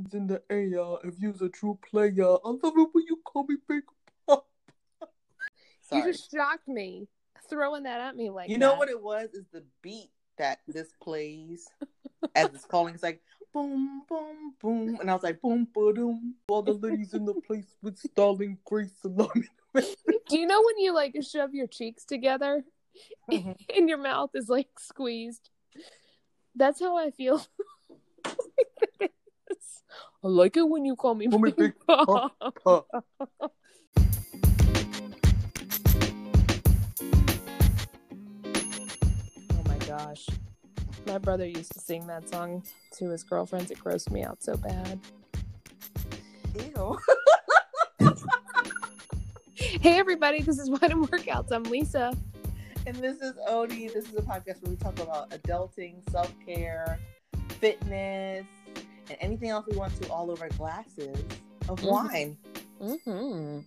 It's in the air. If you's a true player, I love it when you call me Big Pop. You just shocked me throwing that at me like You know that. what it was? Is the beat that this plays as it's calling. It's like boom, boom, boom, and I was like boom, boom. Boom. All the ladies in the place with Starling Grace Salami. Do you know when you like shove your cheeks together Mhm. and your mouth is like squeezed? That's how I feel. I like it when you call me Call me Big Big Pop. Pop. Oh my gosh. My brother used to sing that song to his girlfriends. It grossed me out so bad. Ew. Hey everybody, this is Wine and Workouts. I'm Lisa. And this is Odie. This is a podcast where we talk about adulting, self care, fitness, and anything else we want to all over glasses of Mhm. wine. Mm-hmm.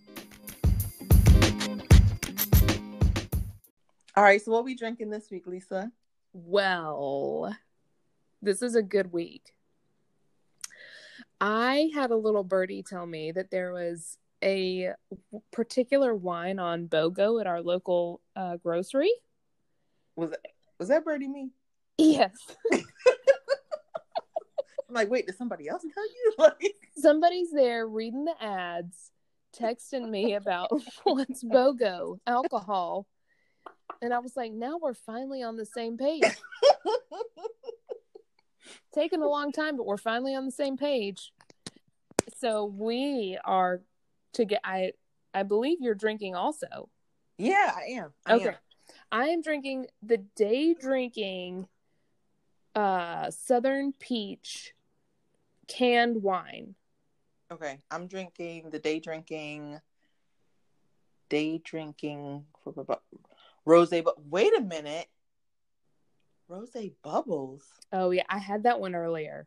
All right, so what we drinking this week, Lisa? Well, this is a good week. I had a little birdie tell me that there was a particular wine on BOGO at our local uh, grocery. Was was that Birdie me? Yes. I'm like, wait, did somebody else tell you? Like, Somebody's there reading the ads, texting me about what's BOGO alcohol. And I was like, now we're finally on the same page. Taking a long time, but we're finally on the same page. So we are to get I I believe you're drinking also. yeah, I am. I Okay. am. I am drinking the day drinking uh Southern Peach canned wine. Okay, I'm drinking the day drinking, day drinking rose. But wait a minute, rose bubbles. Oh yeah, I had that one earlier.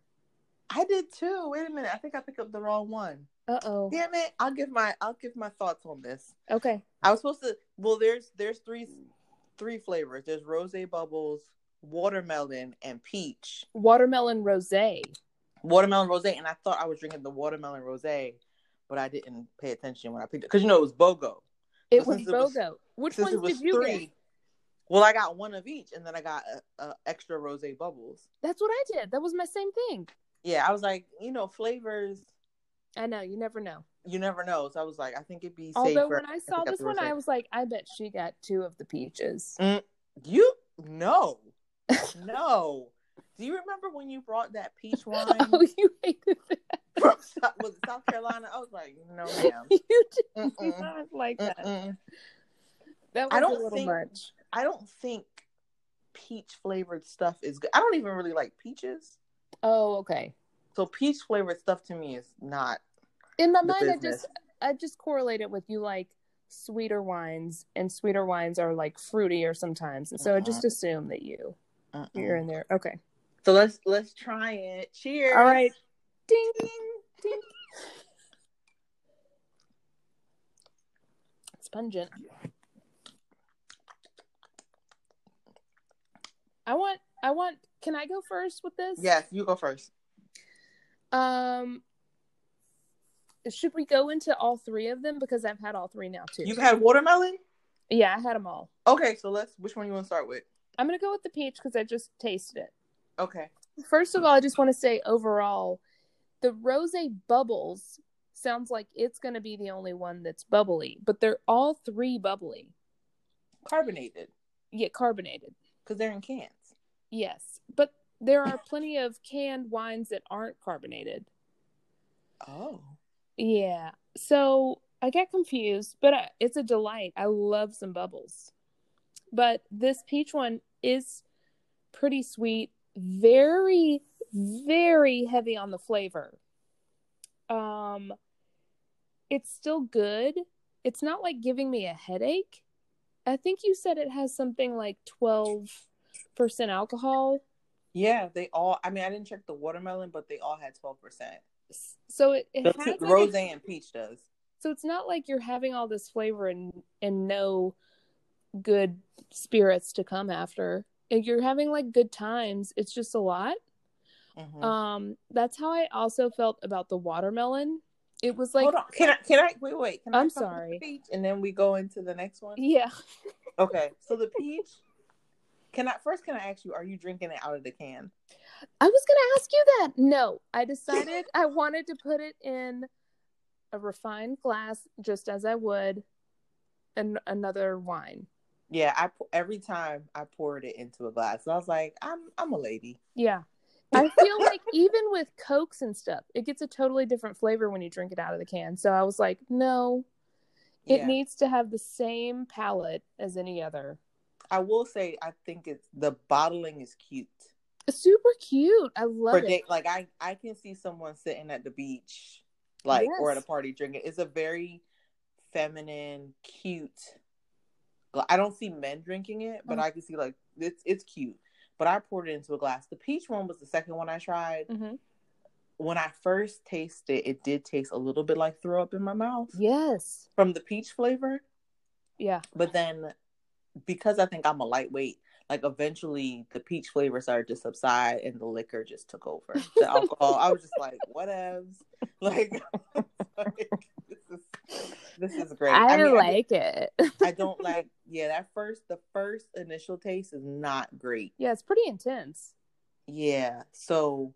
I did too. Wait a minute, I think I picked up the wrong one. Uh oh. Damn it! I'll give my I'll give my thoughts on this. Okay. I was supposed to. Well, there's there's three three flavors. There's rose bubbles, watermelon, and peach. Watermelon rosé. Watermelon rose, and I thought I was drinking the watermelon rose, but I didn't pay attention when I picked it because you know it was BOGO. It So was it was- BOGO. Which it did you three, get? well, I got one of each, and then I got a, a extra rose bubbles. That's what I did. That was my same thing. Yeah, I was like, you know, flavors. I know, you never know. You never know, so I was like, I think it'd be Although when I saw got this one. I was like, I bet she got two of the peaches. Mm, you no, no. Do you remember when you brought that peach oh, wine oh, you hated that. from South, was it South Carolina? I was like, no, ma'am. you did Mm-mm. not like that. Mm-mm. That was I don't a little think- much. I don't think peach flavored stuff is good. I don't even really like peaches. Oh, okay. So peach flavored stuff to me is not In my the mind, I just I just correlate it with you like sweeter wines, and sweeter wines are like fruitier sometimes, and so I just assume that you Mm-mm. you're in there. Okay. So let's let's try it. Cheers. All right. Ding ding. It's pungent. I want I want can I go first with this? Yes, you go first. Um should we go into all three of them because I've had all three now too. You've had watermelon? yeah, I had them all. Okay, so let's which one you want to start with? I'm going to go with the peach cuz I just tasted it. Okay. First of all, I just want to say overall, the rose bubbles sounds like it's going to be the only one that's bubbly, but they're all three bubbly, Carbonated. yet carbonated. Because they're in cans. Yes, but there are plenty of canned wines that aren't carbonated. Oh. Yeah, so I got confused, but I, it's a delight. I love some bubbles, but this peach one is pretty sweet, very, very heavy on the flavor. Um, it's still good. It's not like giving me a headache. I think you said it has something like twelve percent alcohol. Yeah, they all I mean I didn't check the watermelon, but they all had twelve percent. So it, it The has two, like a- rose and peach does. So it's not like you're having all this flavor and and no good spirits to come after. You're having like good times. It's just a lot. Mhm. Um, that's how I also felt about the watermelon. It was like, Hold on. Can I? Can I? Wait, wait. Can I I'm the sorry. peach, and then we go into the next one. yeah, Okay. So the peach. Can I first? Can I ask you? Are you drinking it out of the can? I was gonna ask you that. No, I decided I wanted to put it in a refined glass, just as I would an- another wine. Yeah. I every time I poured it into a glass, I was like, I'm I'm a lady. Yeah. I feel like even with cokes and stuff, it gets a totally different flavor when you drink it out of the can. So I was like, no, it Yeah. needs to have the same palate as any other. I will say, I think it's the bottling is cute. It's super cute. I love For it. day, like I I can see someone sitting at the beach, like or at a party drinking. It's a very feminine, cute. I don't see men drinking it, but Mhm. I can see like it's it's cute. But I poured it into a glass. The peach one was the second one I tried. hmm When I first tasted, it it did taste a little bit like throw up in my mouth Yes. from the peach flavor. Yeah. But then, because I think I'm a lightweight, like eventually the peach flavor started to subside and the liquor just took over. The alcohol, I was just like, whatevs. Like, like, this is this is great. I, mean, like it. I don't like. Yeah, that first, the first initial taste is not great. yeah, it's pretty intense. Yeah, so,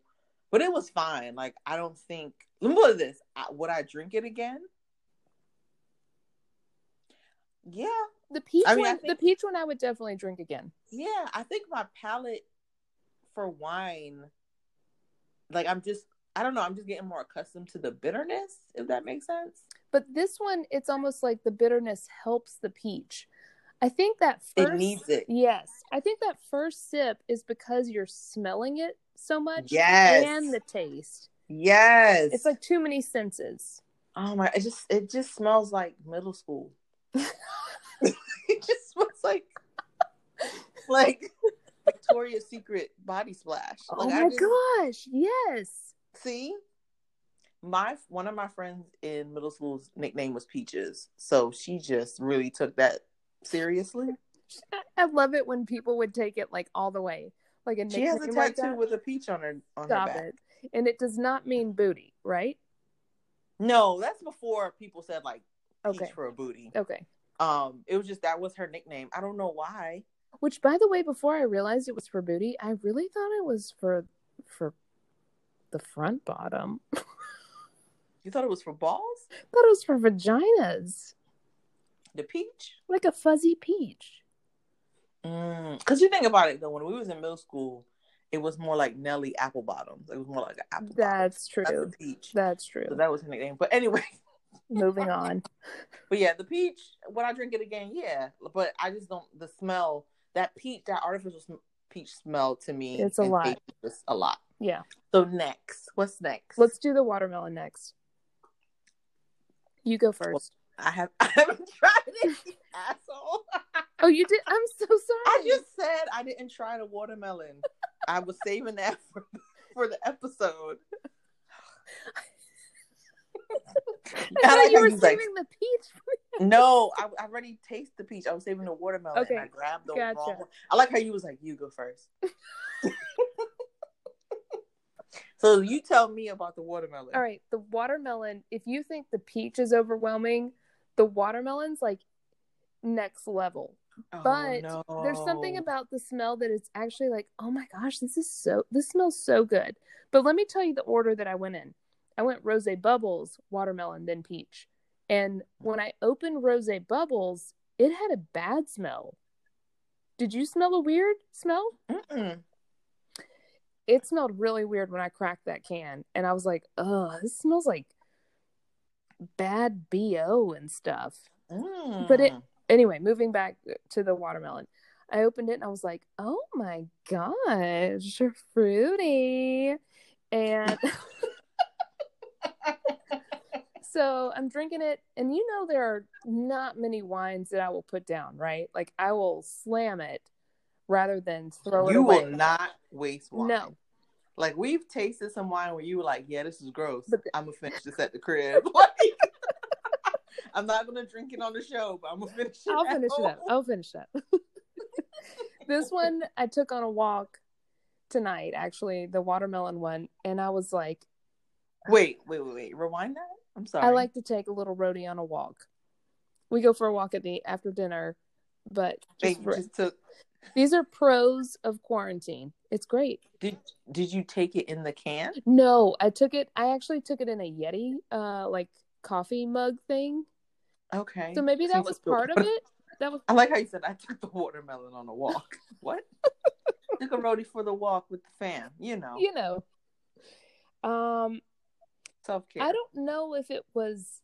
but it was fine. Like, I don't think. Let me put this: I, would I drink it again? Yeah, The peach I mean, I one, the peach one, I would definitely drink again. Yeah, I think my palate for wine, like I'm just, I don't know, I'm just getting more accustomed to the bitterness, if that makes sense. But this one, it's almost like the bitterness helps the peach. I think that first, It needs it. Yes, I think that first sip is because you're smelling it so much, Yes. and the taste. Yes. It's like too many senses. oh my, it just, it just smells like middle school. it just smells like, like Victoria's Secret body splash. oh my just- gosh! Yes. See, my one of my friends in middle school's nickname was Peaches, so she just really took that seriously. I- love it when people would take it like all the way, like a She has a nickname like tattoo with a peach on her on Stop her back. it! And it does not mean booty, right? No, that's before people said like peach Okay. for a booty. Okay. Um, it was just that was her nickname. I don't know why. Which, by the way, before I realized it was for booty, I really thought it was for for the front bottom. You thought it was for balls? thought it was for vaginas, The peach? like a fuzzy peach. Mm, because you think about it though, when we was in middle school, it was more like Nelly apple bottoms. It was more like an apple. bottom. That's true. That's peach. That's true. So that was her nickname. But anyway, Moving on. But yeah, the peach. When I drink it again, yeah. But I just don't. The smell, that peach, that artificial sm- peach smell to me, It's a lot. just a lot. Yeah. So next, what's next? Let's do the watermelon next. You go first. I have. I haven't tried it, asshole. Oh, you did. I'm so sorry. I just said I didn't try the watermelon. I was saving that for for the episode. I thought you were He's like, saving the peach. No, I, I already tasted the peach. I was saving the watermelon. Okay, and I grabbed the gotcha. wrong one. I like how you was like, you go first. So you tell me about the watermelon. All right, the watermelon. If you think the peach is overwhelming, the watermelon's like next level. Oh, But no. There's something about the smell that it's actually like, oh my gosh, this is so. This smells so good. But let me tell you the order that I went in. I went rose bubbles, watermelon, then peach. And when I opened rose bubbles, it had a bad smell. Did you smell a weird smell? Mm-mm. It smelled really weird when I cracked that can, and I was like, "Oh, this smells like bad bo and stuff." Mm. But it- Anyway, moving back to the watermelon, I opened it and I was like, "Oh my gosh, fruity!" And so I'm drinking it, and you know there are not many wines that I will put down, right? Like I will slam it rather than throw it you will not waste wine. No. Like we've tasted some wine where you were like, "Yeah, this is gross. The- I'm gonna finish this at the crib." Like, I'm not gonna drink it on the show, but I'm gonna finish it. I'll finish it up. I'll finish that. this one I took on a walk tonight, actually, the watermelon one, and I was like, Wait, wait, wait, wait. Rewind that. I'm sorry. I like to take a little roadie on a walk. We go for a walk at the after dinner, but just just took. These are pros of quarantine. It's great. Did Did you take it in the can? No, I took it. I actually took it in a Yeti, uh, like coffee mug thing. Okay. So maybe that Seems was part of it. That was I like how you said I took the watermelon on a walk. what? took a roadie for the walk with the fam. You know, you know. Um, self care. I don't know if it was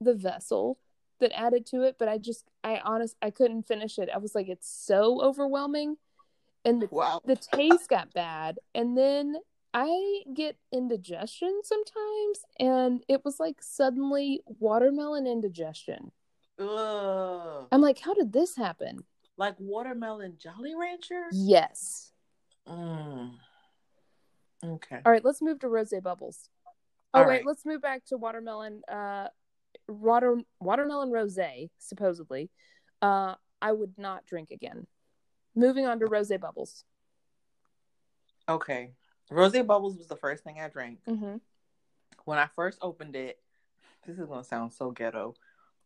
the vessel that added to it, but I just, I honest, I couldn't finish it. I was like, it's so overwhelming, and the Wow. the taste got bad, and then I get indigestion sometimes, and it was like suddenly watermelon indigestion. Ugh. I'm like, how did this happen? Like watermelon Jolly Ranchers. Yes. Mm. Okay. All right, let's move to rose bubbles. Oh All wait, right. let's move back to watermelon. Uh, water watermelon rose supposedly. Uh, I would not drink again. Moving on to rose bubbles. Okay. Rose bubbles was the first thing I drank. Mm-hmm. When I first opened it, this is gonna sound so ghetto,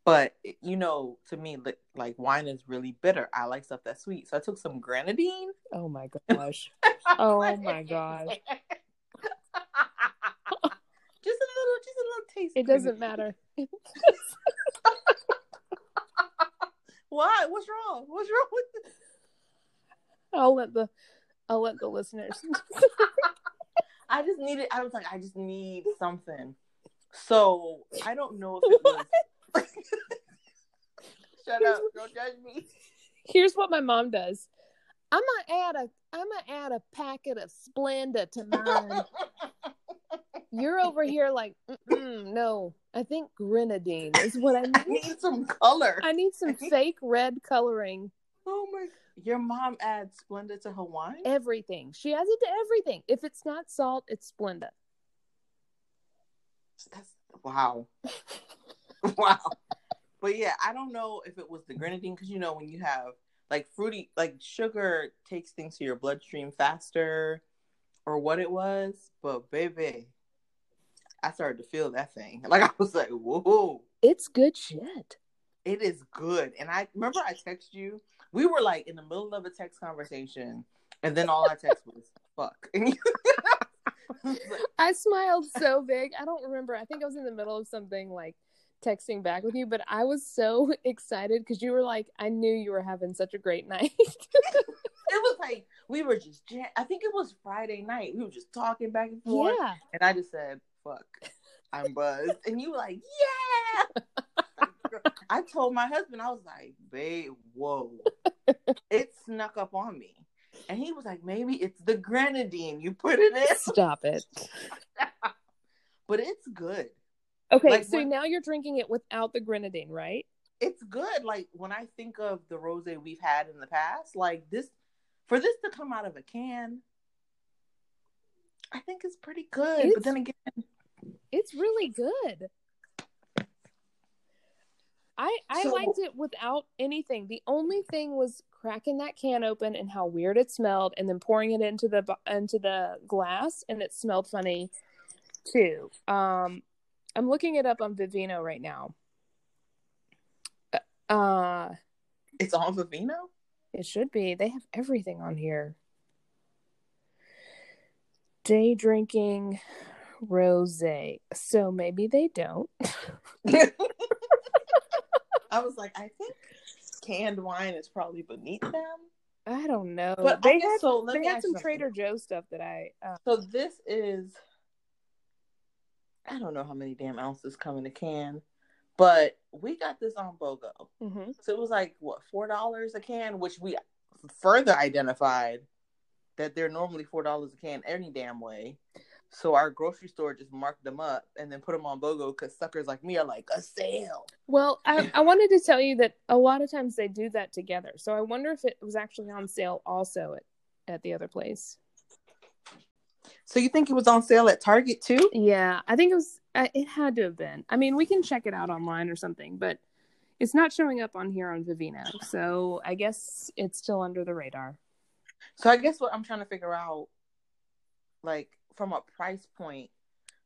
but you know, to me, like wine is really bitter. I like stuff that's sweet, so I took some grenadine. Oh my gosh. Oh my gosh. just a little, just a little taste. It doesn't matter. Why? What's wrong? What's wrong with this? I'll let the I'll let the listeners. I just needed. I was like, I just need something. So I don't know if it was. Shut up! Don't judge me. Here's what my mom does. I'm gonna add a I'm gonna add a packet of Splenda to mine. You're over here like, no. I think grenadine is what I I need. need some color. I need some fake red coloring. Oh my! Your mom adds Splenda to her wine. Everything. She adds it to everything. If it's not salt, it's Splenda. That's wow, wow. But yeah, I don't know if it was the grenadine because you know when you have like fruity, like sugar takes things to your bloodstream faster, or what it was. But baby, I started to feel that thing. Like I was like, whoa, It's good shit. it is good. And I remember I texted you. We were like in the middle of a text conversation, and then all I text was "fuck." I smiled so big. I don't remember. I think I was in the middle of something like texting back with you, but I was so excited because you were like, I knew you were having such a great night. it was like we were just. Jam- I think it was Friday night. We were just talking back and forth, yeah. and I just said, "Fuck." I'm buzzed, and you were like, "Yeah." I told my husband, I was like, "Babe, whoa!" it snuck up on me, and he was like, "Maybe it's the grenadine you put it in." Stop it. but it's good. Okay, Like, so what- now you're drinking it without the grenadine, right? It's good. Like when I think of the rose we've had in the past, like this, for this to come out of a can, I think it's pretty good. It's- but then again, It's really good. I I So- liked it without anything. The only thing was cracking that can open and how weird it smelled, and then pouring it into the into the glass, and it smelled funny too. Um, I'm looking it up on Vivino right now. Uh, it's on Vivino. it should be. They have everything on here. Day drinking rosé. So maybe they don't. I was like, I think canned wine is probably beneath them. I don't know. But they had so. They had some something. Trader Joe stuff that I. Uh, So this is, I don't know how many damn ounces come in a can, but we got this on BOGO. mhm. So it was like what four dollars a can, which we further identified that they're normally four dollars a can any damn way. So our grocery store just marked them up and then put them on BOGO because suckers like me are like a sale. Well, I, I wanted to tell you that a lot of times they do that together. So I wonder if it was actually on sale also at, at the other place. So you think it was on sale at Target too? Yeah, I think it was. Uh, it had to have been. I mean, we can check it out online or something, but it's not showing up on here on Vivino. So I guess it's still under the radar. So I guess what I'm trying to figure out like from a price point.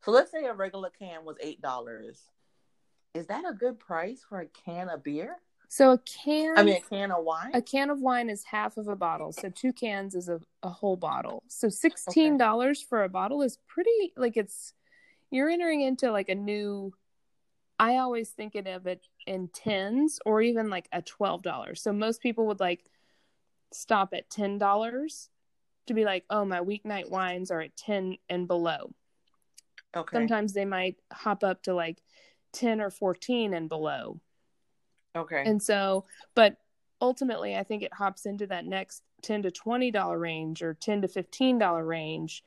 So let's say a regular can was eight dollars. Is that a good price for a can of beer? So a can I mean, a can of wine. a can of wine is half of a bottle. So two cans is a, a whole bottle. So sixteen dollars for a bottle is pretty like it's you're entering into like a new I always think of it in tens or even like a twelve dollars. So most people would like stop at ten dollars to be like, oh my weeknight wines are at ten and below. okay. Sometimes they might hop up to like ten or fourteen and below. okay. And so, but ultimately, I think it hops into that next ten to twenty dollar range or ten to fifteen dollar range.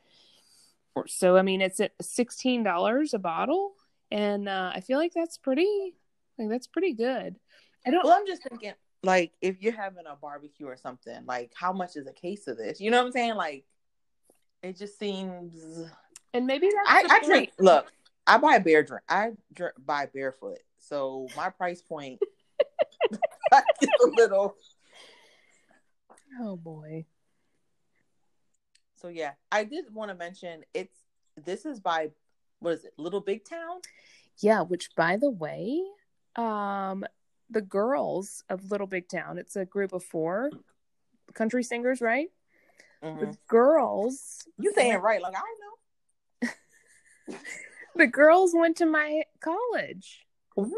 So, I mean, it's at sixteen dollars a bottle, and uh, I feel like that's pretty, like that's pretty good. I don't. well, I'm just thinking, like, if you're having a barbecue or something, like, how much is a case of this? You know what I'm saying? Like, it just seems. and maybe that's I, I drink. Look, I buy a bear drink. I drink, buy barefoot, so my price point is a little. Oh boy. So yeah, I did want to mention it's. This is by what is it? Little Big Town. Yeah. Which, by the way, um, the girls of Little Big Town. It's a group of four country singers, right? Mhm. The girls You saying right? Like I know. the girls went to my college. What?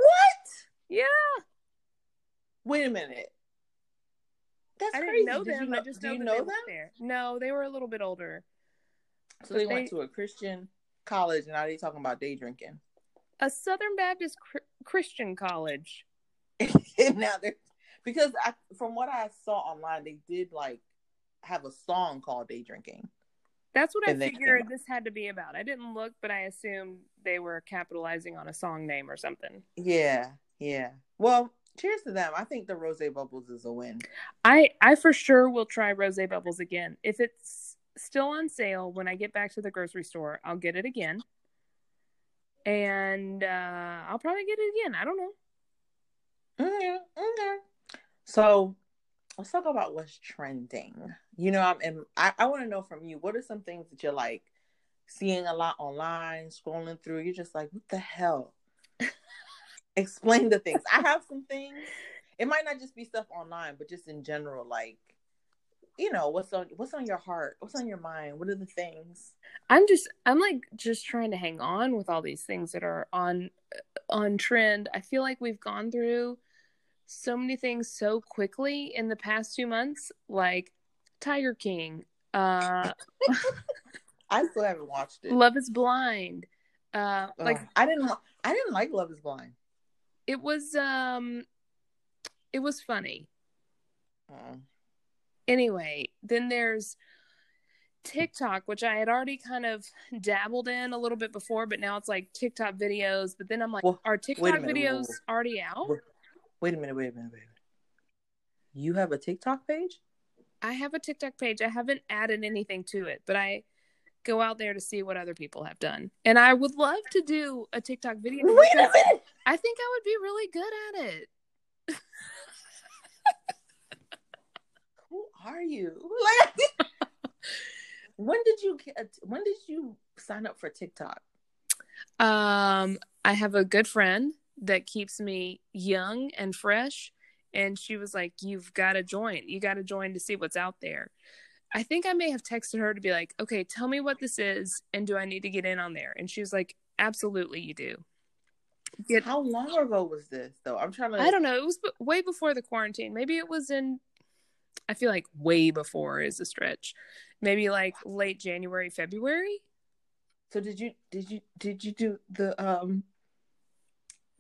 Yeah. Wait a minute. That's I crazy. didn't know Did them. You know, I just know you know they them? there. No, they were a little bit older. So they, But went to a Christian college, and now they talking about day drinking. A Southern Baptist Chr- Christian college. now they're because I, from what I saw online, they did like have a song called "Day Drinking." That's what I And they- figured this had to be about. I didn't look, but I assumed they were capitalizing on a song name or something. Yeah, yeah. Well, cheers to them. I think the rose bubbles is a win. I I for sure will try Rose Bubbles again. If it's still on sale when I get back to the grocery store, I'll get it again. And uh, I'll probably get it again. I don't know. Okay, okay. So let's talk about what's trending. You know, I'm and I, I want to know from you what are some things that you're like seeing a lot online, scrolling through. You're just like, what the hell? Explain the things. I have some things. It might not just be stuff online, but just in general, like you know, what's on what's on your heart, what's on your mind, what are the things? I'm just I'm like just trying to hang on with all these things that are on on trend. I feel like we've gone through so many things so quickly in the past two months, like Tiger King, uh, I still haven't watched it. Love Is Blind. Uh, like I didn't, I didn't like Love Is Blind. it was um, it was funny. Uh, Anyway, then there's TikTok, which I had already kind of dabbled in a little bit before, but now it's like TikTok videos. But then I'm like, Well, are TikTok videos already out? Wait- a minute, wait a minute, wait a minute. You have a TikTok page? I have a TikTok page. I haven't added anything to it, but I go out there to see what other people have done. And I would love to do a TikTok video. Wait a minute. I think I would be really good at it. Who are you? Like, when did you get? When did you sign up for TikTok? Um, I have a good friend that keeps me young and fresh, and she was like, "You've got to join. You got to join to see what's out there." I think I may have texted her to be like, "Okay, tell me what this is, and do I need to get in on there?" And she was like, "Absolutely, you do." Get How long ago was this? Though I'm trying to. I don't know. It was b- way before the quarantine. Maybe it was in. I feel like way before is a stretch. Maybe like late January, February. So did you did you did you do the um?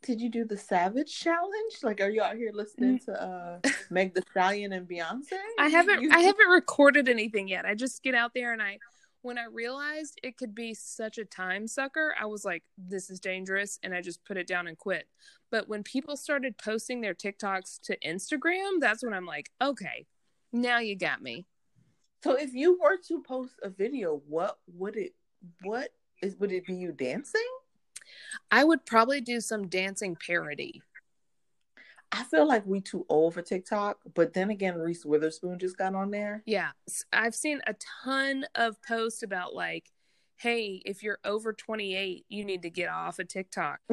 Did you do the Savage challenge? Like, are you out here listening to uh Meg The Stallion and Beyonce? I haven't. You- I haven't recorded anything yet. I just get out there and I. When I realized it could be such a time sucker, I was like, "This is dangerous," and I just put it down and quit. But when people started posting their TikToks to Instagram, that's when I'm like, "Okay, now you got me." So if you were to post a video, what would it? What is? Would it be you dancing? I would probably do some dancing parody. I feel like we too old for TikTok, but then again, Reese Witherspoon just got on there. Yeah, I've seen a ton of posts about like hey, if you're over 28, you need to get off of TikTok.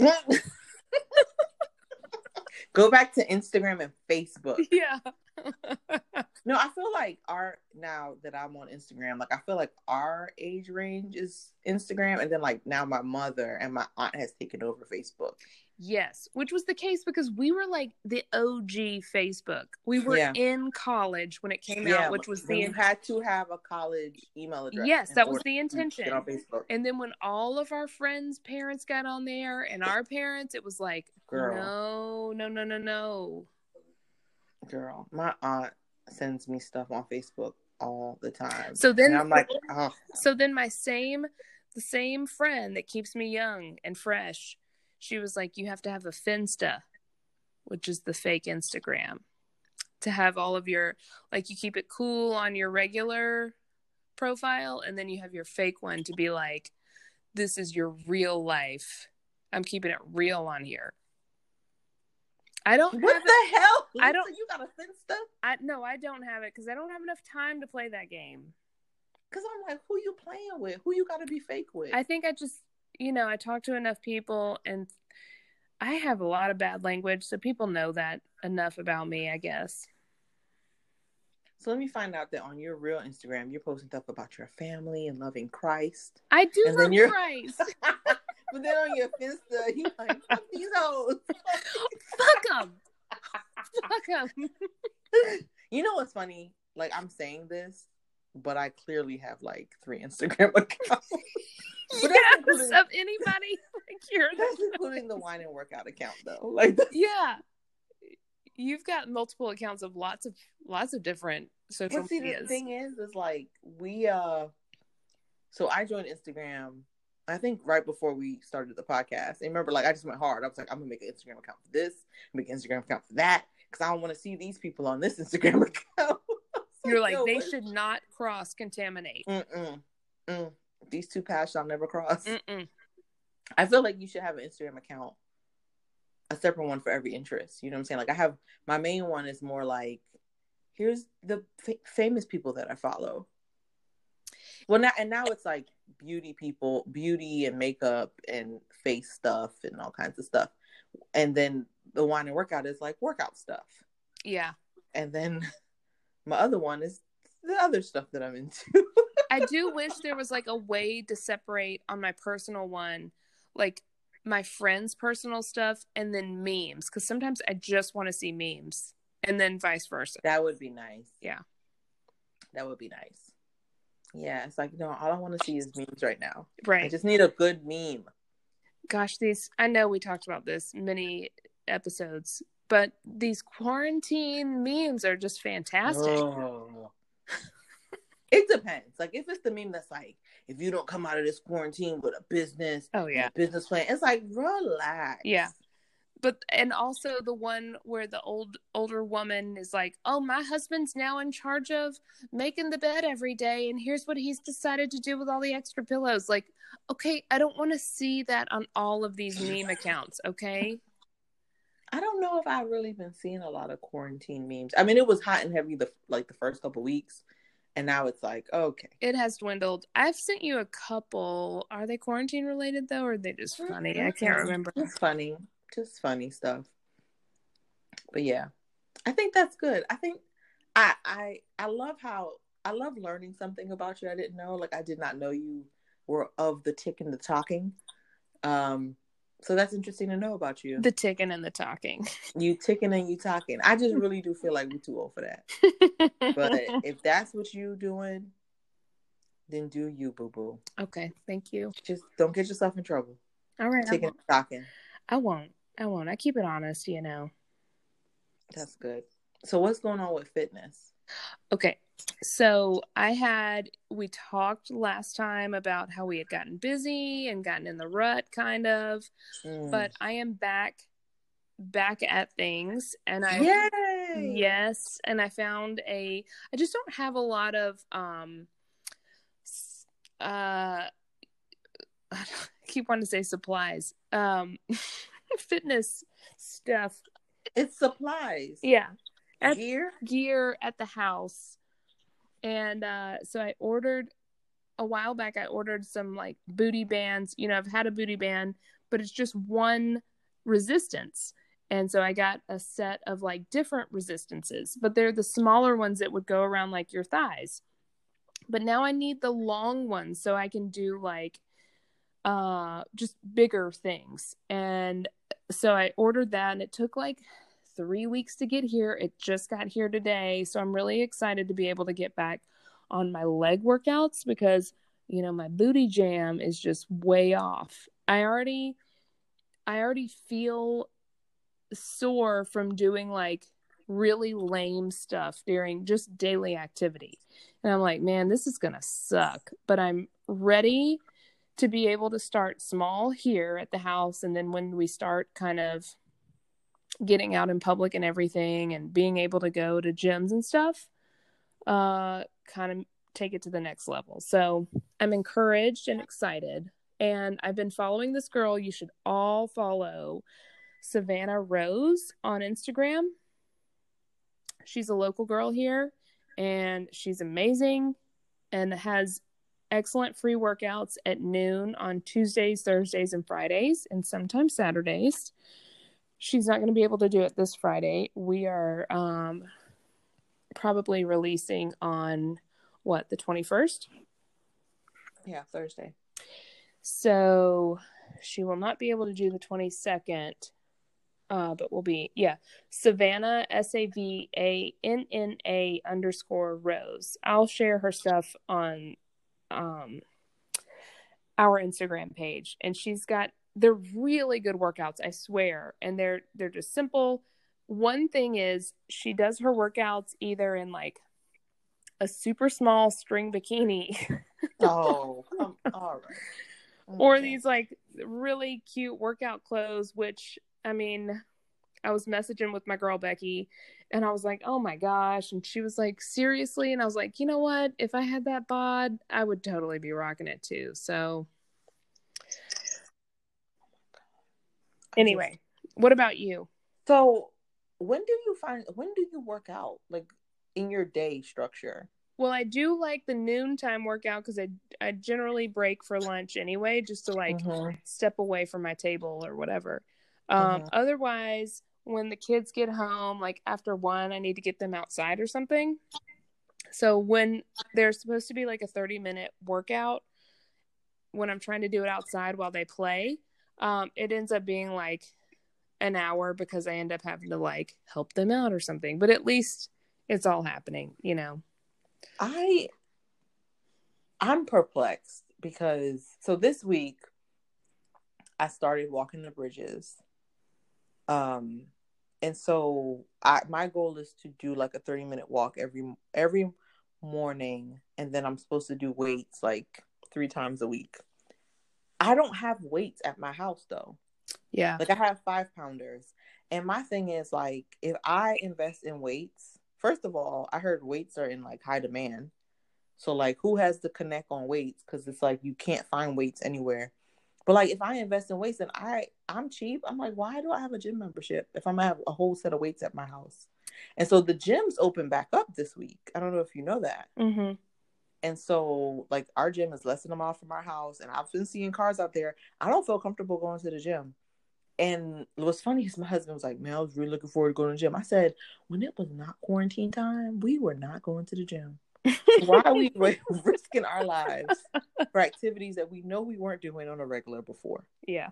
Go back to Instagram and Facebook. Yeah. No, I feel like our now that I'm on Instagram, like I feel like our age range is Instagram, and then like now my mother and my aunt has taken over Facebook. Yes, which was the case because we were like the OG Facebook. We were Yeah. in college when it came Yeah, out, which was the you had to have a college email address. yes, that was the intention. And then when all of our friends' parents got on there and our parents, it was like, Girl. no, no, no, no, no. girl. My aunt sends me stuff on Facebook all the time. So then, and I'm like, oh, so then my same, the same friend that keeps me young and fresh, she was like, you have to have a Finsta, which is the fake Instagram, to have all of your, like, you keep it cool on your regular profile, and then you have your fake one to be like, this is your real life. I'm keeping it real on here. I don't what have it. the hell? I don't- You gotta a Finsta? I no, I don't have it because I don't have enough time to play that game. Because I'm like, who you playing with? Who you got to be fake with? I think I just, you know, I talk to enough people and I have a lot of bad language, so people know that enough about me, I guess. So let me find out that on your real Instagram, you're posting stuff about your family and loving Christ. I do And love Christ. but then on your Finsta, you like, fuck these hoes. Fuck them. Fuck them. you know what's funny? Like, I'm saying this, but I clearly have like three Instagram accounts. But Yes, of anybody. Like you're That's including the wine and workout account, though. Like, that's- yeah. You've got multiple accounts of lots of lots of different social but see, the thing is, is like we uh, so I joined Instagram. I think right before we started the podcast. And remember, like I just went hard. I was like, I'm gonna make an Instagram account for this, make an Instagram account for that, because I don't want to see these people on this Instagram account. You're like, they what- should not cross contaminate. Mm. These two paths shall never cross. Mm-mm. I feel like you should have an Instagram account, a separate one for every interest. You know what I'm saying? Like I have my main one is more like, here's the fa- famous people that I follow. Well, now and now it's like beauty people, beauty and makeup and face stuff and all kinds of stuff. And then the wine and workout is like workout stuff. Yeah. And then my other one is the other stuff that I'm into. I do wish there was like a way to separate on my personal one, like my friends' personal stuff and then memes. Because sometimes I just want to see memes and then vice versa. That would be nice. Yeah. That would be nice. Yeah, it's like no, all I want to see is memes right now. Right. I Right. just need a good meme. Gosh, these, I know we talked about this many episodes, but these quarantine memes are just fantastic. Oh. it depends. Like if it's the meme that's like, if you don't come out of this quarantine with a business, Oh, yeah. business plan, it's like relax. Yeah. But and also the one where the old older woman is like oh my husband's now in charge of making the bed every day and here's what he's decided to do with all the extra pillows. Like okay i don't want to see that on all of these meme accounts okay? I don't know if I've really been seeing a lot of quarantine memes. I mean, it was hot and heavy the like the first couple weeks, and now it's like okay. it has dwindled. I've sent you a couple. Are they quarantine related though or are they just funny? i can't remember. Just funny, just funny stuff. But yeah, I think that's good. I think I I I love how I love learning something about you I didn't know. Like I did not know you were of the tick and the talking. Um, so that's interesting to know about you. the ticking and the talking You ticking and you talking. I just really do feel like we're too old for that. But if that's what you're doing, then do you, boo boo. okay thank you Just don't get yourself in trouble. all right Ticking and talking. I won't i won't i keep it honest you know That's good. So what's going on with fitness? Okay. So I had, we talked last time about how we had gotten busy and gotten in the rut, kind of, Mm. but I am back, back at things. And I, Yay! yes. And I found a, I just don't have a lot of, um, uh, I keep wanting to say supplies, um, fitness stuff. It's supplies. Yeah. At- Gear. gear at the house and uh so i ordered a while back I ordered some like booty bands. You know, I've had a booty band, but it's just one resistance. And so I got a set of like different resistances, but they're the smaller ones that would go around like your thighs. But now I need the long ones so I can do like uh just bigger things. And so I ordered that and it took like 3 weeks to get here. It just got here today, so I'm really excited to be able to get back on my leg workouts because you know my booty jam is just way off. I already I already feel sore from doing like really lame stuff during just daily activity. And I'm like, man, this is going to suck. But I'm ready to be able to start small here at the house. And then when we start kind of getting out in public and everything and being able to go to gyms and stuff, uh, kind of take it to the next level. So I'm encouraged and excited. And I've been following this girl you should all follow, Savannah Rose, on Instagram. She's a local girl here and she's amazing and has excellent free workouts at noon on Tuesdays, Thursdays, and Fridays, and sometimes Saturdays. She's not going to be able to do it this Friday. We are um, probably releasing on what, the 21st? Yeah, Thursday. So she will not be able to do the 22nd, uh, but will be, yeah, Savannah, S A V A N N A underscore Rose. I'll share her stuff on um, our Instagram page. And she's got, they're really good workouts, I swear. And they're, they're just simple. One thing is she does her workouts either in like a super small string bikini. oh, all right or these like really cute workout clothes which i mean i was messaging with my girl becky and i was like oh my gosh and she was like seriously and i was like you know what if i had that bod i would totally be rocking it too so anyway what about you so when do you find when do you work out like in your day structure well, I do like the noontime workout because I I generally break for lunch anyway, just to like mm-hmm. step away from my table or whatever. Um, mm-hmm. Otherwise, when the kids get home, like after one, I need to get them outside or something. So when there's supposed to be like a 30 minute workout, when I'm trying to do it outside while they play, um, it ends up being like an hour because I end up having to like help them out or something. But at least it's all happening, you know. I I'm perplexed because so this week I started walking the bridges. Um and so I my goal is to do like a 30 minute walk every every morning and then I'm supposed to do weights like 3 times a week. I don't have weights at my house though. Yeah. Like I have 5 pounders and my thing is like if I invest in weights first of all, I heard weights are in like high demand. So like who has to connect on weights? Because it's like you can't find weights anywhere. But like if I invest in weights and I I'm cheap, I'm like, why do I have a gym membership if I'm gonna have a whole set of weights at my house? And so the gyms open back up this week. I don't know if you know that. Mm-hmm. And so like our gym is less than a mile from our house, and I've been seeing cars out there. I don't feel comfortable going to the gym. And what's funny is my husband was like, "Man, I was really looking forward to going to the gym." I said, "When it was not quarantine time, we were not going to the gym. Why are we risking our lives for activities that we know we weren't doing on a regular before?" Yeah.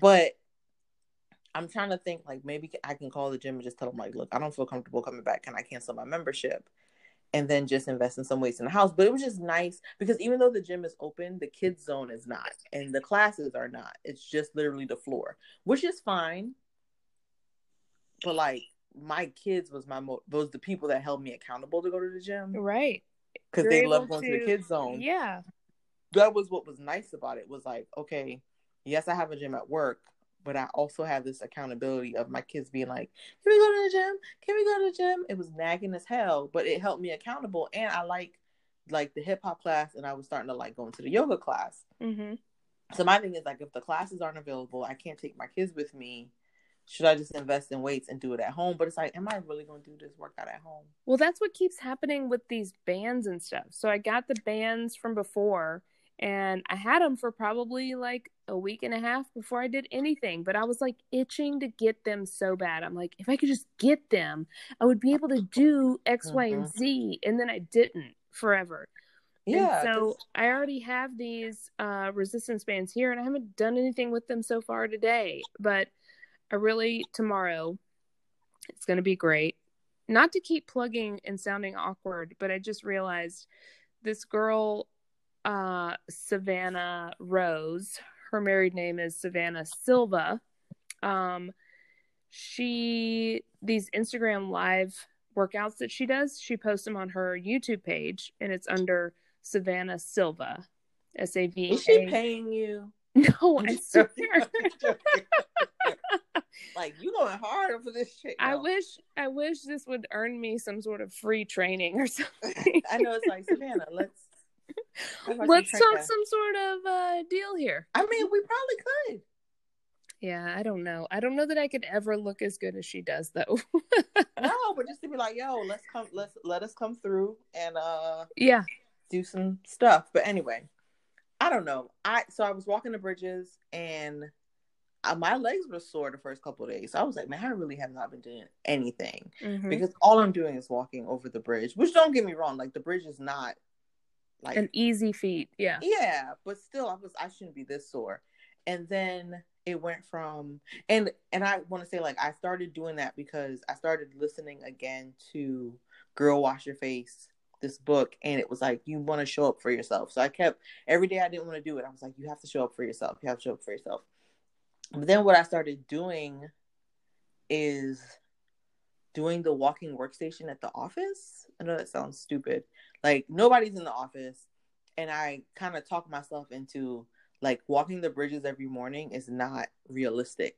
But I'm trying to think like maybe I can call the gym and just tell them like, "Look, I don't feel comfortable coming back. Can I cancel my membership?" and then just invest in some weights in the house. But it was just nice because even though the gym is open, the kids zone is not, and the classes are not. It's just literally the floor, which is fine. But like my kids was my mo- was the people that held me accountable to go to the gym, right? Because they love going to, to the kids zone. Yeah, that was what was nice about it. Was like, okay, yes, I have a gym at work, but I also have this accountability of my kids being like, "Can we go to the gym? Can we go to the gym?" It was nagging as hell, but it helped me accountable, and I like like the hip hop class, and I was starting to like going to the yoga class. Mm-hmm. So my thing is like, if the classes aren't available, I can't take my kids with me. Should I just invest in weights and do it at home? But it's like, am I really going to do this workout at home? Well, that's what keeps happening with these bands and stuff. So I got the bands from before and I had them for probably like a week and a half before I did anything. But I was like itching to get them so bad. I'm like, if I could just get them, I would be able to do X, mm-hmm. Y, and mm-hmm. Z. And then I didn't forever. Yeah. And so I already have these uh, resistance bands here, and I haven't done anything with them so far today. But I really tomorrow, it's going to be great. Not to keep plugging and sounding awkward, but I just realized this girl uh, Savannah Rose. Her married name is Savannah Silva. Um, she these Instagram live workouts that she does, she posts them on her YouTube page, and it's under Savannah Silva. S A V. Is she paying you? No, I swear. like you going hard for this shit. I wish I wish this would earn me some sort of free training or something. I know it's like Savannah, let's Let's talk some sort of uh, deal here. I mean, we probably could. Yeah, I don't know. I don't know that I could ever look as good as she does, though. no, but just to be like, yo, let's come, let's let us come through and uh, yeah, do some stuff. But anyway, I don't know. I so I was walking the bridges and uh, my legs were sore the first couple of days. So I was like, man, I really have not been doing anything mm-hmm. because all I'm doing is walking over the bridge. Which don't get me wrong, like the bridge is not like an easy feat yeah yeah but still i was i shouldn't be this sore and then it went from and and i want to say like i started doing that because i started listening again to girl wash your face this book and it was like you want to show up for yourself. So i kept every day i didn't want to do it. I was like you have to show up for yourself. You have to show up for yourself. But then what i started doing is doing the walking workstation at the office. I know that sounds stupid. Like nobody's in the office, and I kind of talk myself into like walking the bridges every morning is not realistic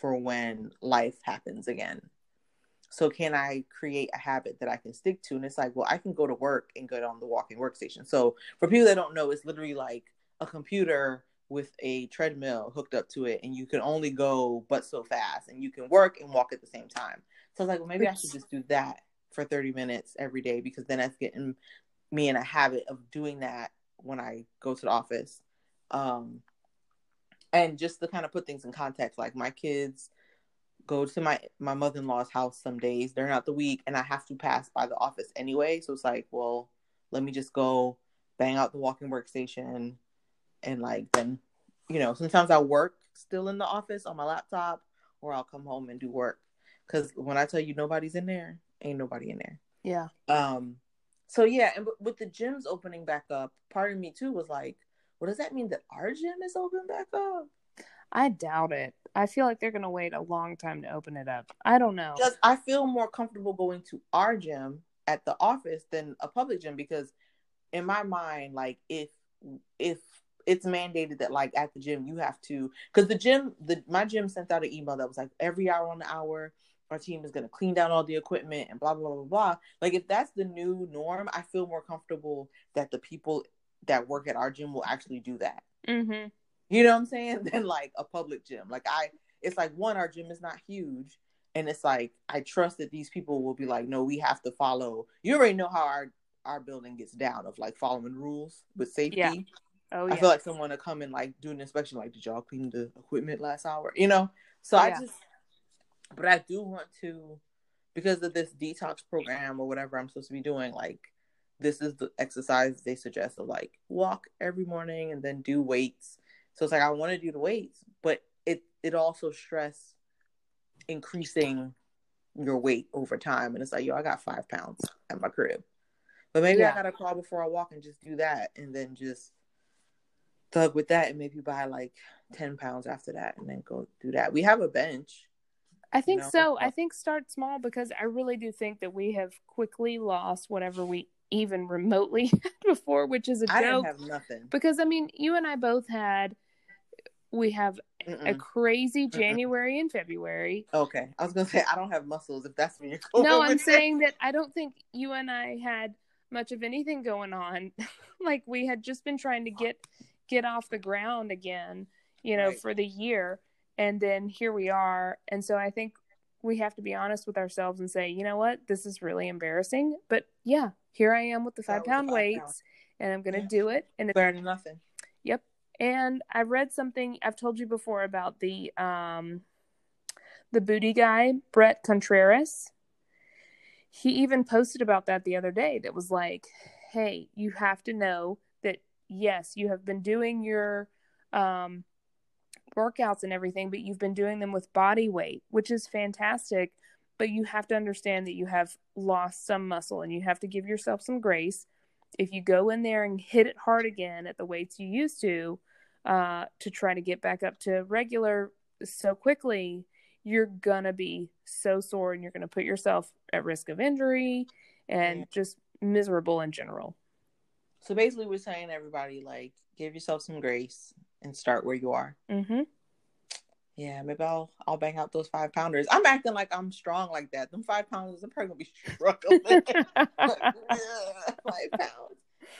for when life happens again. So can I create a habit that I can stick to? And it's like, well, I can go to work and get on the walking workstation. So for people that don't know, it's literally like a computer with a treadmill hooked up to it, and you can only go but so fast, and you can work and walk at the same time. So I was like, well, maybe I should just do that for 30 minutes every day because then that's getting me in a habit of doing that when I go to the office. Um, and just to kind of put things in context, like my kids go to my my mother in law's house some days during out the week, and I have to pass by the office anyway. So it's like, well, let me just go bang out the walking workstation, and like then, you know, sometimes I work still in the office on my laptop, or I'll come home and do work. Because when I tell you nobody's in there, ain't nobody in there. Yeah. Um. So yeah, and with the gyms opening back up, part of me too was like, "What does that mean that our gym is open back up?" I doubt it. I feel like they're gonna wait a long time to open it up. I don't know. Because I feel more comfortable going to our gym at the office than a public gym because in my mind, like if if it's mandated that like at the gym you have to because the gym the my gym sent out an email that was like every hour on the hour our team is going to clean down all the equipment and blah, blah, blah, blah. Like, if that's the new norm, I feel more comfortable that the people that work at our gym will actually do that. Mm-hmm. You know what I'm saying? Than like a public gym. Like, I, it's like, one, our gym is not huge. And it's like, I trust that these people will be like, no, we have to follow. You already know how our, our building gets down of like following rules with safety. Yeah. Oh, yeah. I feel like someone to come and like do an inspection, like, did y'all clean the equipment last hour? You know? So yeah. I just, but I do want to, because of this detox program or whatever I'm supposed to be doing, like this is the exercise they suggest of like walk every morning and then do weights. So it's like I want to do the weights, but it it also stress increasing your weight over time. And it's like, yo, I got five pounds at my crib. But maybe yeah. I gotta crawl before I walk and just do that and then just thug with that and maybe buy like 10 pounds after that and then go do that. We have a bench. I think so. I think start small because I really do think that we have quickly lost whatever we even remotely had before, which is a joke. I have nothing. Because I mean, you and I both had we have Mm-mm. a crazy January Mm-mm. and February. Okay. I was gonna say I don't have muscles if that's what you're going No, I'm saying that I don't think you and I had much of anything going on. like we had just been trying to get get off the ground again, you know, right. for the year and then here we are. And so I think we have to be honest with ourselves and say, you know what, this is really embarrassing. But yeah, here I am with the five pound weights, and I'm gonna yeah. do it. And it's better than nothing. Yep. And I read something I've told you before about the um the booty guy, Bret Contreras. He even posted about that the other day that was like, hey, you have to know that yes, you have been doing your um workouts and everything, but you've been doing them with body weight, which is fantastic. But you have to understand that you have lost some muscle and you have to give yourself some grace. If you go in there and hit it hard again at the weights you used to, uh, to try to get back up to regular so quickly, you're gonna be so sore and you're gonna put yourself at risk of injury and just miserable in general. So basically, we're saying everybody like give yourself some grace and start where you are. Mm-hmm. Yeah, maybe I'll I'll bang out those five pounders. I'm acting like I'm strong like that. Them five pounders, I'm probably gonna be struggling. five pounds.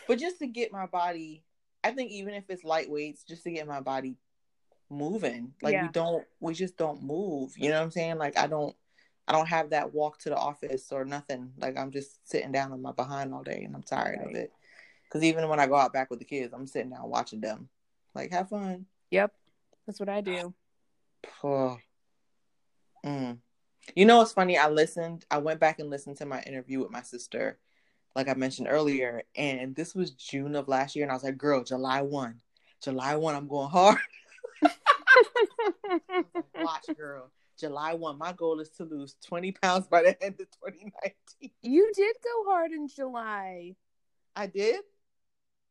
But just to get my body, I think even if it's lightweights, just to get my body moving. Like yeah. we don't we just don't move. You know what I'm saying? Like I don't I don't have that walk to the office or nothing. Like I'm just sitting down on my behind all day and I'm tired right. of it. Cause even when I go out back with the kids, I'm sitting down watching them. Like, have fun. Yep. That's what I do. Oh. Mm. You know what's funny? I listened, I went back and listened to my interview with my sister, like I mentioned earlier, and this was June of last year, and I was like, girl, July 1. July 1, I'm going hard. Watch, girl. July 1, my goal is to lose 20 pounds by the end of 2019. You did go hard in July. I did?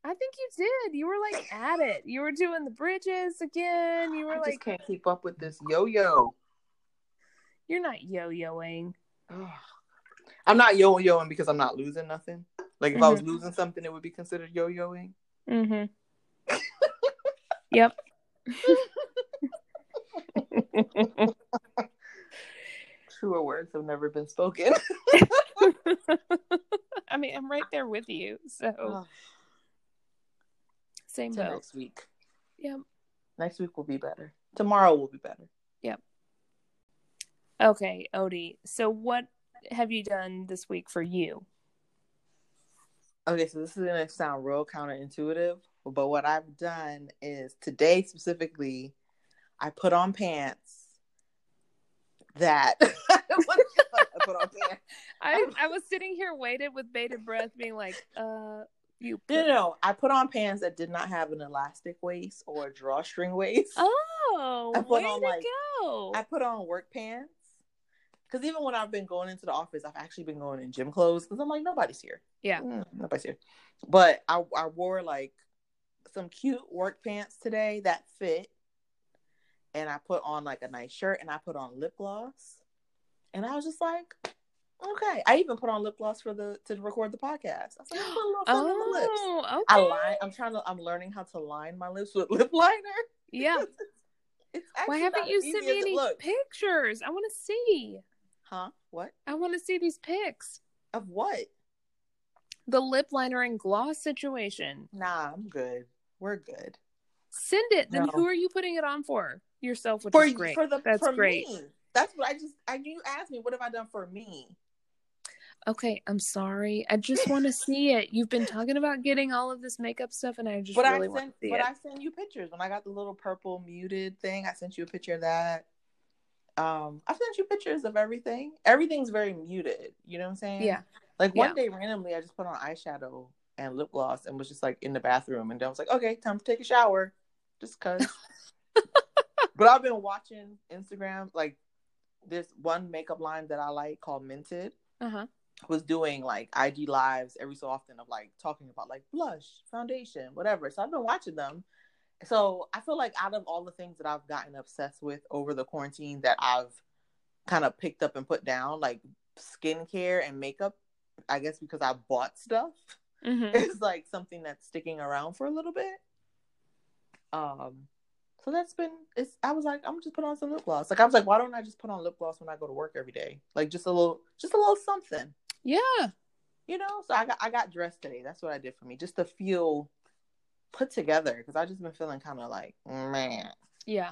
I think you did. You were like at it. You were doing the bridges again. You were I like, can't keep up with this yo-yo. You're not yo-yoing. I'm not yo-yoing because I'm not losing nothing. Like if mm-hmm. I was mm-hmm. losing something, it would be considered yo-yoing. Mm-hmm. yep. Truer words have never been spoken. I mean, I'm right there with you. So same boat. Next week. Yep. Next week will be better. Tomorrow will be better. Yep. Okay, Odie. So what have you done this week for you? Okay, so this is gonna sound real counterintuitive, but what I've done is today specifically, I put on pants that I put on pants. I I was sitting here waited with bated breath, being like, uh you put... no, no, I put on pants that did not have an elastic waist or a drawstring waist. Oh, I put on like go. I put on work pants because even when I've been going into the office, I've actually been going in gym clothes because I'm like nobody's here. Yeah, mm, nobody's here. But I I wore like some cute work pants today that fit, and I put on like a nice shirt and I put on lip gloss, and I was just like, Okay. I even put on lip gloss for the to record the podcast. I was like, I put a little oh, on the lips. Oh, okay. I line. I'm trying to. I'm learning how to line my lips with lip liner. Yeah. it's, Why haven't you sent me any pictures? I want to see. Huh? What? I want to see these pics. Of what? The lip liner and gloss situation. Nah, I'm good. We're good. Send it. Then no. who are you putting it on for? Yourself, which for, is great. For the, That's for great. Me. That's what I just. I you asked me, what have I done for me? Okay, I'm sorry. I just want to see it. You've been talking about getting all of this makeup stuff, and I just but really I want to see but it. But I sent you pictures when I got the little purple muted thing. I sent you a picture of that. Um, I sent you pictures of everything. Everything's very muted. You know what I'm saying? Yeah. Like one yeah. day randomly, I just put on eyeshadow and lip gloss and was just like in the bathroom, and I was like, okay, time to take a shower, just cause. but I've been watching Instagram. Like, this one makeup line that I like called Mented. Uh huh was doing like IG lives every so often of like talking about like blush, foundation, whatever. So I've been watching them. So I feel like out of all the things that I've gotten obsessed with over the quarantine that I've kind of picked up and put down, like skincare and makeup, I guess because I bought stuff, mm-hmm. is like something that's sticking around for a little bit. Um, so that's been it's I was like, I'm just put on some lip gloss. Like I was like, why don't I just put on lip gloss when I go to work every day? Like just a little just a little something. Yeah. You know, so I got I got dressed today. That's what I did for me, just to feel put together because I just been feeling kind of like man. Yeah.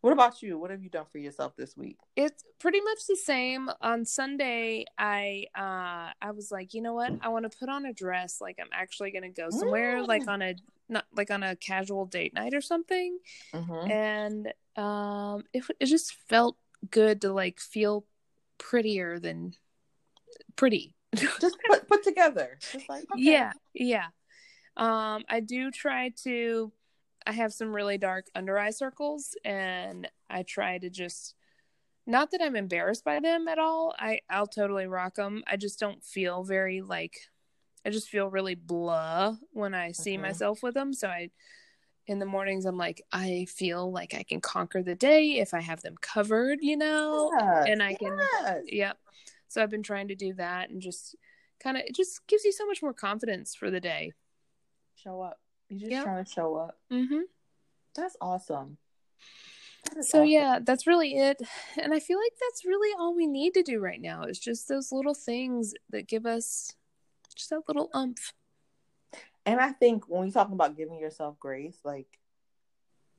What about you? What have you done for yourself this week? It's pretty much the same. On Sunday, I uh I was like, you know what? I want to put on a dress. Like I'm actually gonna go somewhere, Mm. like on a not like on a casual date night or something. Mm-hmm. And um, it it just felt good to like feel prettier than pretty. Just put put together. Just like okay. Yeah, yeah. Um, I do try to. I have some really dark under eye circles, and I try to just. Not that I'm embarrassed by them at all. I I'll totally rock them. I just don't feel very like. I just feel really blah when I see Mhm. myself with them. So I, in the mornings, I'm like, I feel like I can conquer the day if I have them covered, you know. Yes, and I can- yes. Yep. So I've been trying to do that and just kind of it just gives you so much more confidence for the day. show up. You just Yep. trying to show up. Mm-hmm. That's awesome. That So awesome. yeah, that's really it. And I feel like that's really all we need to do right now is just those little things that give us just that little umph. And I think when we talk about giving yourself grace, like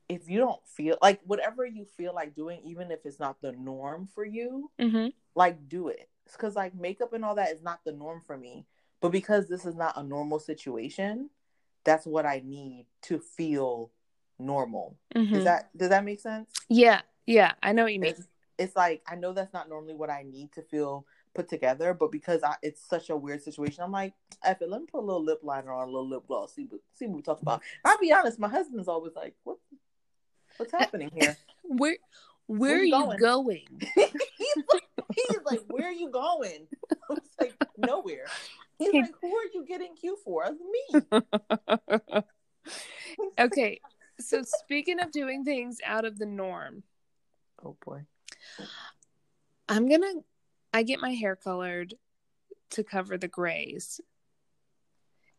if you don't feel like whatever you feel like doing, even if it's not the norm for you, Mm-hmm. like do it. Because like makeup and all that is not the norm for me. But because this is not a normal situation, that's what I need to feel normal. mm-hmm. Is that does that make sense? Yeah, yeah, I know what you mean. It's, it's like I know that's not normally what I need to feel put together, but because I, it's such a weird situation, I'm like, F it, let me put a little lip liner on, a little lip gloss, see what see what we talk about. I'll be honest, my husband's always like, what what's happening here? Where where are you you going? going? he's, like, he's like, where are you going? I was like, nowhere. He's like, who are you getting Q for? I was me. okay, so speaking of doing things out of the norm, Oh boy. I'm gonna I get my hair colored to cover the grays.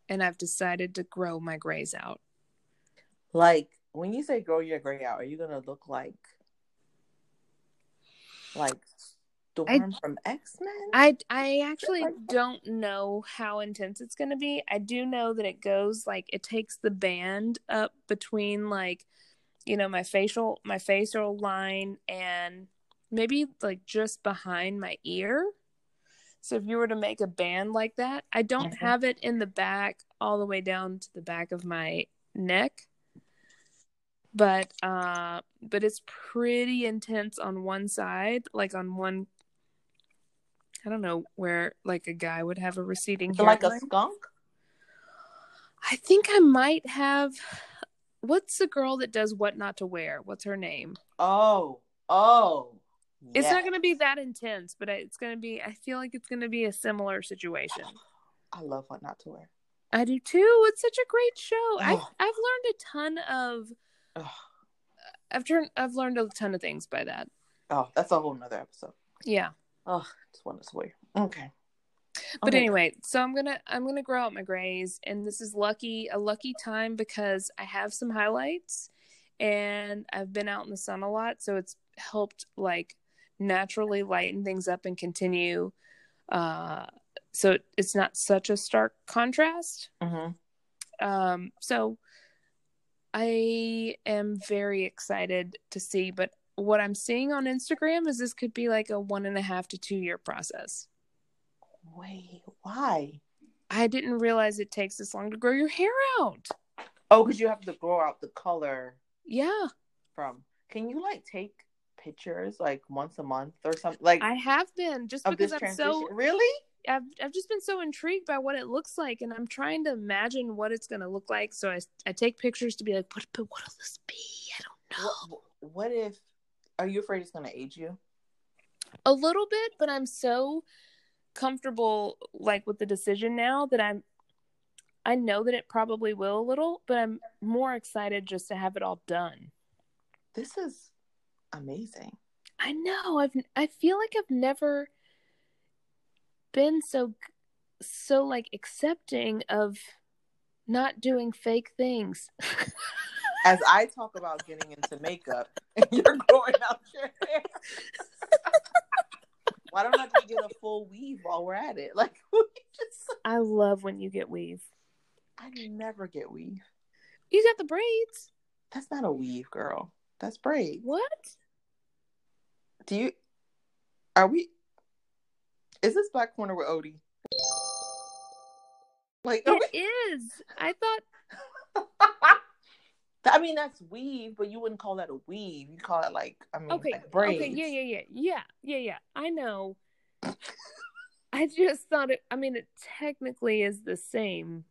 And I've decided to grow my grays out. Like when you say grow your gray out, are you gonna look like like Storm from X Men? I I actually don't know how intense it's going to be. I do know that it goes like it takes the band up between like you know my facial my facial line and maybe like just behind my ear. So if you were to make a band like that, I don't Mhm. have it in the back all the way down to the back of my neck. But uh but it's pretty intense on one side, like on one I don't know where like a guy would have a receding like a skunk? I think I might have what's the girl that does what not to wear? What's her name? Oh, oh. It's not going to be that intense, but it's going to be I feel like it's going to be a similar situation. I love what not to wear. I do too. It's such a great show. I've Oh. I've learned a ton of Ugh. I've turned I've learned a ton of things by that. Oh, that's a whole nother episode. Yeah. Oh, to swear. Okay. But Okay. anyway, so I'm gonna I'm gonna grow out my grays, and this is lucky a lucky time because I have some highlights, and I've been out in the sun a lot, so it's helped like naturally lighten things up and continue. Uh, so it's not such a stark contrast. Mhm. Um, so I am very excited to see, but what I'm seeing on Instagram is this could be like a one and a half to two year process. Wait, why? I didn't realize it takes this long to grow your hair out. Oh, because you have to grow out the color Yeah, from. Can you like take pictures like once a month or something? Like I have been just because I'm transition? so Really? I've I've just been so intrigued by what it looks like, and I'm trying to imagine what it's gonna look like. So I I take pictures to be like, what but what'll this be? I don't know. What, what if? Are you afraid it's gonna age you? A little bit, but I'm so comfortable like with the decision now that I'm I know that it probably will a little, but I'm more excited just to have it all done. This is amazing. I know. I've I feel like I've never been so so like accepting of not doing fake things. As I talk about getting into makeup, and you're growing out your hair. Why don't I just get a full weave while we're at it? Like just, I love when you get weave. I never get weave. You got the braids. That's not a weave, girl. That's braids. What? Do you? Are we? Is this Black Corner with Odie? Like, It is. I thought we- I mean, that's weave, but you wouldn't call that a weave. You call it like, I mean, okay. like braids. Okay, yeah, yeah, yeah. Yeah, yeah, yeah. I know. I just thought it I mean it technically is the same.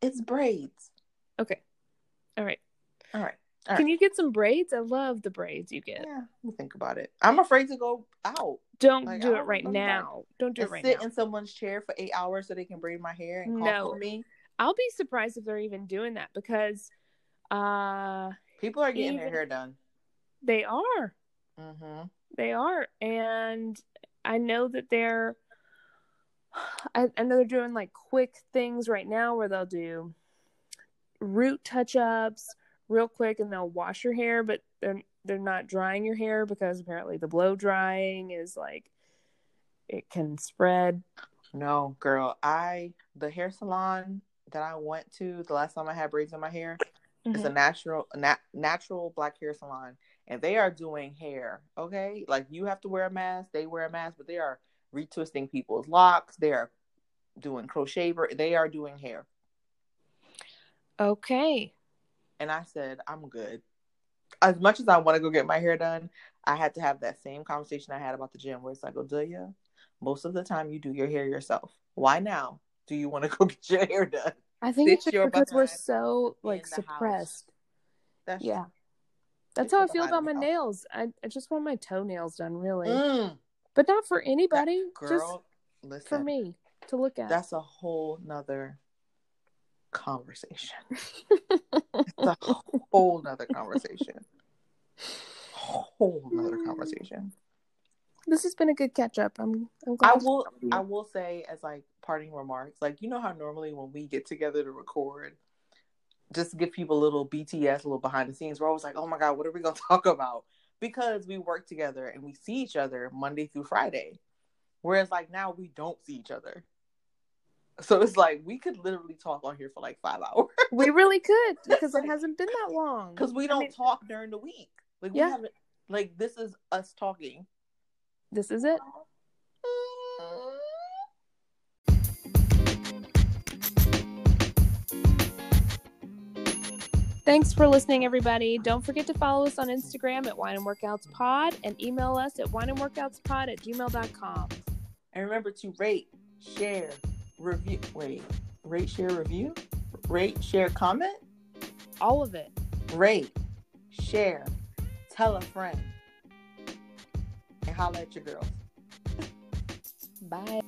It's braids. Okay. All right. All right. All Can right. you get some braids? I love the braids you get. Yeah, let me think about it. I'm afraid to go out. Don't Like, do it right now. Don't do it right sit now. in someone's chair for eight hours so they can braid my hair and call No. for me. I'll be surprised if they're even doing that because uh People are getting their hair done. they are. Mm-hmm. They are. And I know that they're I, I know they're doing like quick things right now where they'll do root touch ups real quick and they'll wash your hair, but they're they're not drying your hair because apparently the blow drying is like it can spread. No, girl. I the hair salon that I went to the last time I had braids in my hair. It's a mm-hmm. natural, a nat- natural black hair salon, and they are doing hair. Okay, like you have to wear a mask, they wear a mask, but they are retwisting people's locks. They are doing crochet. They are doing hair, Okay. and I said, I'm good. As much as I want to go get my hair done, I had to have that same conversation I had about the gym, where it's like, "Oh, Odelia, most of the time you do your hair yourself. Why now do you want to go get your hair done? I think it's just because we're so like in the house. suppressed. That's Yeah. That's how I feel about my nails. I, I just want my toenails done, really. Mm, But not for anybody. just girl, listen. for me to look at. That's a whole nother conversation. It's a whole nother conversation. Whole nother conversation. This has been a good catch up. I'm I'm glad I will I will say as like parting remarks, like you know how normally when we get together to record, just to give people a little BTS, a little behind the scenes, we're always like, oh my god, what are we gonna talk about? Because we work together and we see each other Monday through Friday. Whereas like now we don't see each other. So it's like we could literally talk on here for like five hours. we really could because it hasn't been that long. Because we don't mean, talk during the week. Like we Yeah. haven't like this is us talking. This is it. Thanks for listening, everybody. Don't forget to follow us on Instagram at Wine and Workouts Pod and email us at wineandworkoutspod at gmail.com. And remember to rate, share, review. Wait, rate, share, review, rate, share, comment, All of it. rate, share, tell a friend, and holla at your girls. Bye.